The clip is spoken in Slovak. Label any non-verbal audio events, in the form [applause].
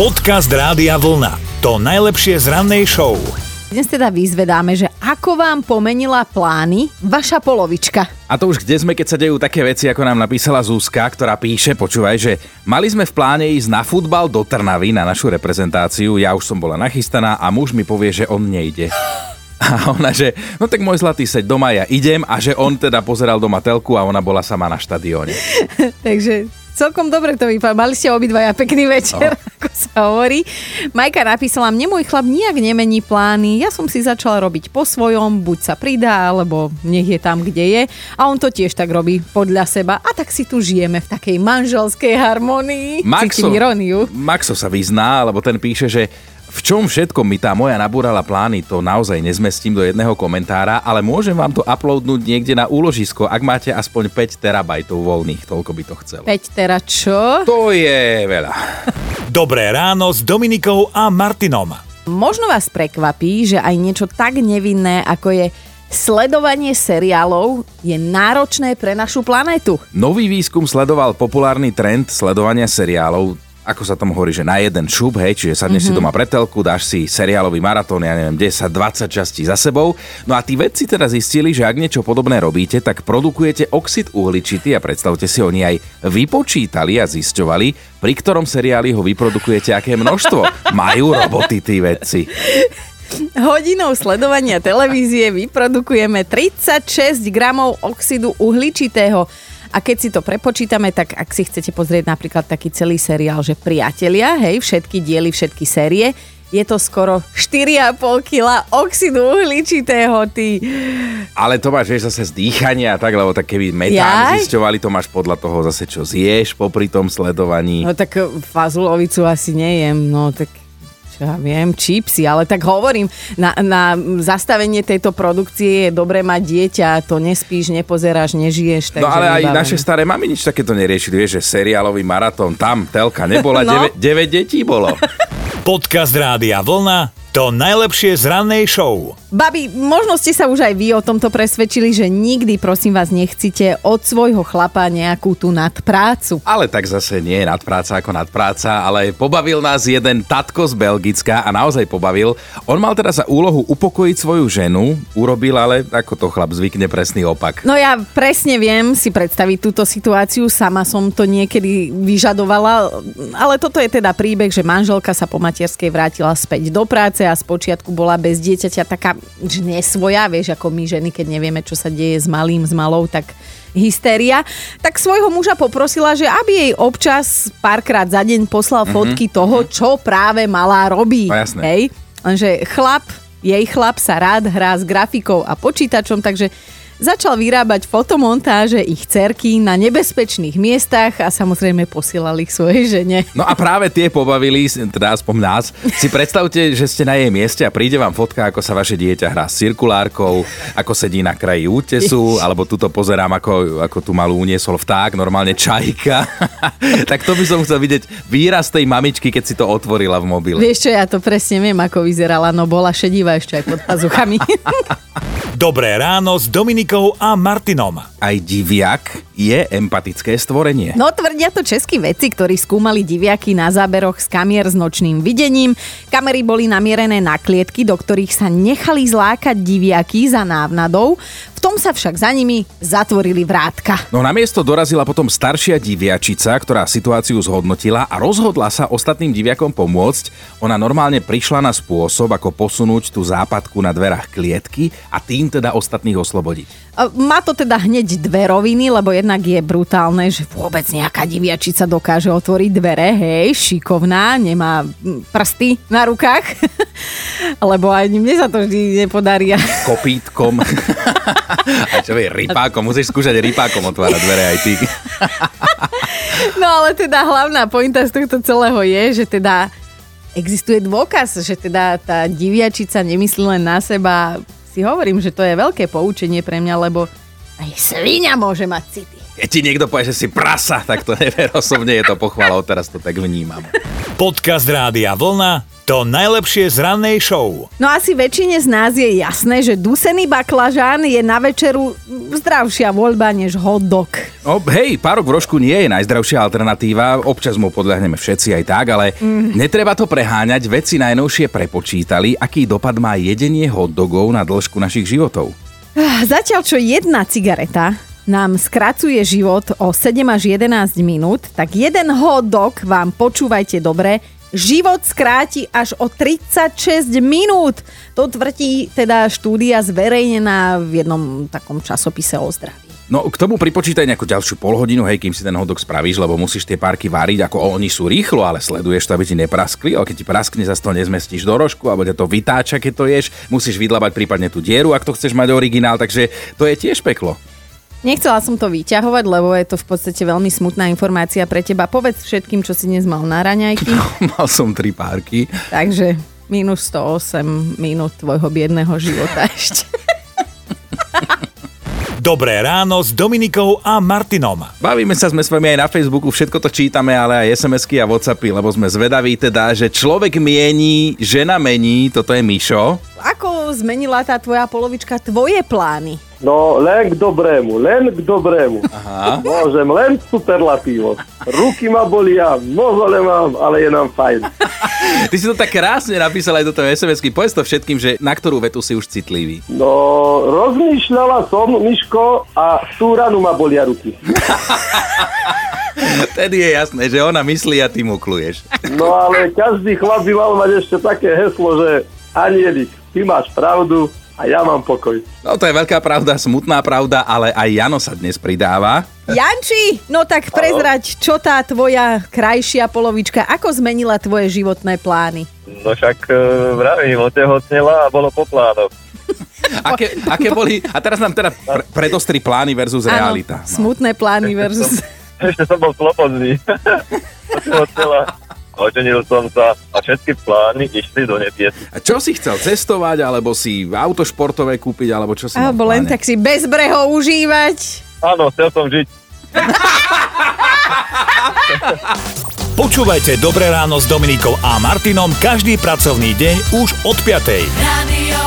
Podcast Rádia Vlna. To najlepšie z rannej show. Dnes teda vyzvedáme, že ako vám pomenila plány vaša polovička. A to už kde sme, keď sa dejú také veci, ako nám napísala Zúska, ktorá píše, počúvaj, že mali sme v pláne ísť na futbal do Trnavy na našu reprezentáciu, ja už som bola nachystaná a muž mi povie, že on nejde. [laughs] A ona, že no tak môj zlatý, seď doma, ja idem a že on teda pozeral doma telku a ona bola sama na štadióne. [laughs] Takže celkom dobre to vypadá. Mali ste obidvaja pekný večer, oh. Ako sa hovorí. Majka napísala, mne môj chlap nijak nemení plány. Ja som si začala robiť po svojom, buď sa pridá, alebo nech je tam, kde je. A on to tiež tak robí podľa seba. A tak si tu žijeme v takej manželskej harmonii. Maxo, Maxo sa vyzná, lebo ten píše, že v čom všetkom mi tá moja nabúrala plány, to naozaj nezmestím do jedného komentára, ale môžem vám to uploadnúť niekde na úložisko, ak máte aspoň 5 terabajtov voľných, toľko by to chcelo. 5 tera čo? To je veľa. Dobré ráno s Dominikou a Martinom. Možno vás prekvapí, že aj niečo tak nevinné, ako je sledovanie seriálov je náročné pre našu planetu. Nový výskum sledoval populárny trend sledovania seriálov ako sa tomu hovorí, že na jeden šup, hej, čiže sadneš mm-hmm. si mhm. doma pre telku, dáš si seriálový maratón, ja neviem, 10-20 častí za sebou. No a tí vedci teda zistili, že ak niečo podobné robíte, tak produkujete oxid uhličitý a predstavte si, oni aj vypočítali a zisťovali, pri ktorom seriáli ho vyprodukujete aké množstvo. [laughs] Majú roboty tí vedci. Hodinou sledovania televízie vyprodukujeme 36 gramov oxidu uhličitého. A keď si to prepočítame, tak ak si chcete pozrieť napríklad taký celý seriál, že priatelia, hej, všetky diely, všetky série, je to skoro 4,5 kg oxidu uhličitého, ty. Ale to máš, vieš, zase z dýchania a tak, lebo tak keby metán Jaj? zisťovali, to máš podľa toho zase, čo zješ popri tom sledovaní. No tak fazulovicu asi nejem, no tak ja viem, čipsy, ale tak hovorím, na, na zastavenie tejto produkcie je dobre mať dieťa, to nespíš, nepozeráš, nežiješ. No ale aj naše staré mami nič takéto neriešili, vieš, že seriálový maratón, tam telka nebola, no. 9, 9 detí bolo. Podcast Rádia Vlna to najlepšie z rannej show. Babi, možno ste sa už aj vy o tomto presvedčili, že nikdy, prosím vás, nechcite od svojho chlapa nejakú tú nadprácu. Ale tak zase nie je nadpráca ako nadpráca, ale pobavil nás jeden tatko z Belgicka a naozaj pobavil. On mal teda za úlohu upokojiť svoju ženu, urobil ale, ako to chlap zvykne, presný opak. No ja presne viem si predstaviť túto situáciu, sama som to niekedy vyžadovala, ale toto je teda príbeh, že manželka sa po materskej vrátila späť do práce a spočiatku bola bez dieťaťa taká že nesvoja, vieš, ako my ženy, keď nevieme, čo sa deje s malým, s malou, tak hystéria, tak svojho muža poprosila, že aby jej občas párkrát za deň poslal mm-hmm. fotky toho, čo práve malá robí. No, jasné. Hej? Lenže chlap, jej chlap sa rád hrá s grafikou a počítačom, takže začal vyrábať fotomontáže ich cerky na nebezpečných miestach a samozrejme posielali ich svojej žene. No a práve tie pobavili, teda aspoň nás. Si predstavte, že ste na jej mieste a príde vám fotka, ako sa vaše dieťa hrá s cirkulárkou, ako sedí na kraji útesu, alebo tuto pozerám, ako, ako tu malú uniesol vták, normálne čajka. [laughs] tak to by som chcel vidieť výraz tej mamičky, keď si to otvorila v mobile. Vieš čo, ja to presne viem, ako vyzerala, no bola šedivá ešte aj pod pazuchami. [laughs] Dobré ráno s Dominikou a Martinom. Aj diviak je empatické stvorenie. No tvrdia to českí vedci, ktorí skúmali diviaky na záberoch z kamier s nočným videním. Kamery boli namierené na klietky, do ktorých sa nechali zlákať diviaky za návnadou. Tom sa však za nimi zatvorili vrátka. No na miesto dorazila potom staršia diviačica, ktorá situáciu zhodnotila a rozhodla sa ostatným diviakom pomôcť. Ona normálne prišla na spôsob, ako posunúť tú západku na dverách klietky a tým teda ostatných oslobodiť. Má to teda hneď dve roviny, lebo jednak je brutálne, že vôbec nejaká diviačica dokáže otvoriť dvere, hej, šikovná, nemá prsty na rukách, [laughs] lebo aj mne sa to vždy nepodarí. [laughs] Kopítkom. A čo vie, rypákom, musíš skúšať rypákom otvárať dvere aj ty. [laughs] No ale teda hlavná pointa z tohto celého je, že teda existuje dôkaz, že teda tá diviačica nemyslí len na seba. Si hovorím, že to je veľké poučenie pre mňa, lebo aj svinia môže mať city. Keď ti niekto povie, že si prasa, tak to [laughs] never osobne je to pochvalou, teraz to tak vnímam. Podcast Rádia Vlna To najlepšie z rannej show. No asi väčšine z nás je jasné, že dusený baklažán je na večeru zdravšia voľba než hot dog. No, hej, párok v rožku nie je najzdravšia alternatíva, občas mu podľahneme všetci aj tak, ale mm. netreba to preháňať, veci najnovšie prepočítali, aký dopad má jedenie hot dogov na dĺžku našich životov. Ah, Zatiaľ, čo jedna cigareta nám skracuje život o 7 až 11 minút, tak jeden hot dog vám, počúvajte dobre, život skráti až o 36 minút. To tvrdí teda štúdia zverejnená v jednom takom časopise o zdraví. No k tomu pripočítaj nejakú ďalšiu polhodinu, hej, kým si ten hodok spravíš, lebo musíš tie párky variť, ako oni sú rýchlo, ale sleduješ to, aby ti nepraskli, ale keď ti praskne, zase to nezmestíš do rožku, alebo ťa to vytáča, keď to ješ, musíš vydlabať prípadne tú dieru, ak to chceš mať originál, takže to je tiež peklo. Nechcela som to vyťahovať, lebo je to v podstate veľmi smutná informácia pre teba. Povedz všetkým, čo si dnes mal na raňajky. [laughs] Mal som tri párky. Takže minus 108 minút tvojho biedného života [laughs] ešte. Dobré ráno s Dominikou a Martinom. Bavíme sa, sme s vami aj na Facebooku, všetko to čítame, ale aj SMS-ky a Whatsappy, lebo sme zvedaví teda, že človek miení, žena mení, toto je Mišo. Ako zmenila tá tvoja polovička tvoje plány? No, len k dobrému, len k dobrému. Aha. Môžem len superlatívo. Ruky ma bolia, mozole mám, ale je nám fajn. Ty si to tak krásne napísal aj do toho SMS-ky. Povedz to všetkým, že na ktorú vetu si už citlivý. No, rozmýšľala som, Miško, a v tú ranu ma bolia ruky. [laughs] Tedy je jasné, že ona myslí a ty mu kluješ. [laughs] No ale každý chlap by mal mať ešte také heslo, že Anielik, ty máš pravdu, a ja mám pokoj. No to je veľká pravda, smutná pravda, ale aj Jano sa dnes pridáva. Janči, no tak prezrať, čo tá tvoja krajšia polovička, ako zmenila tvoje životné plány? No však e, vravím, otehotnela a bolo po plánoch. [laughs] Aké, aké boli, a teraz nám teda pre, predostri plány versus realita. Áno, smutné plány versus... Ešte som bol slobodný. [laughs] otehotnela. Oženil som sa a všetky plány išli do nebies. A čo si chcel cestovať, alebo si auto športové kúpiť, alebo čo si Alebo len tak si bezbreho užívať. Áno, chcel som žiť. [laughs] Počúvajte Dobré ráno s Dominikou a Martinom každý pracovný deň už od 5. Radio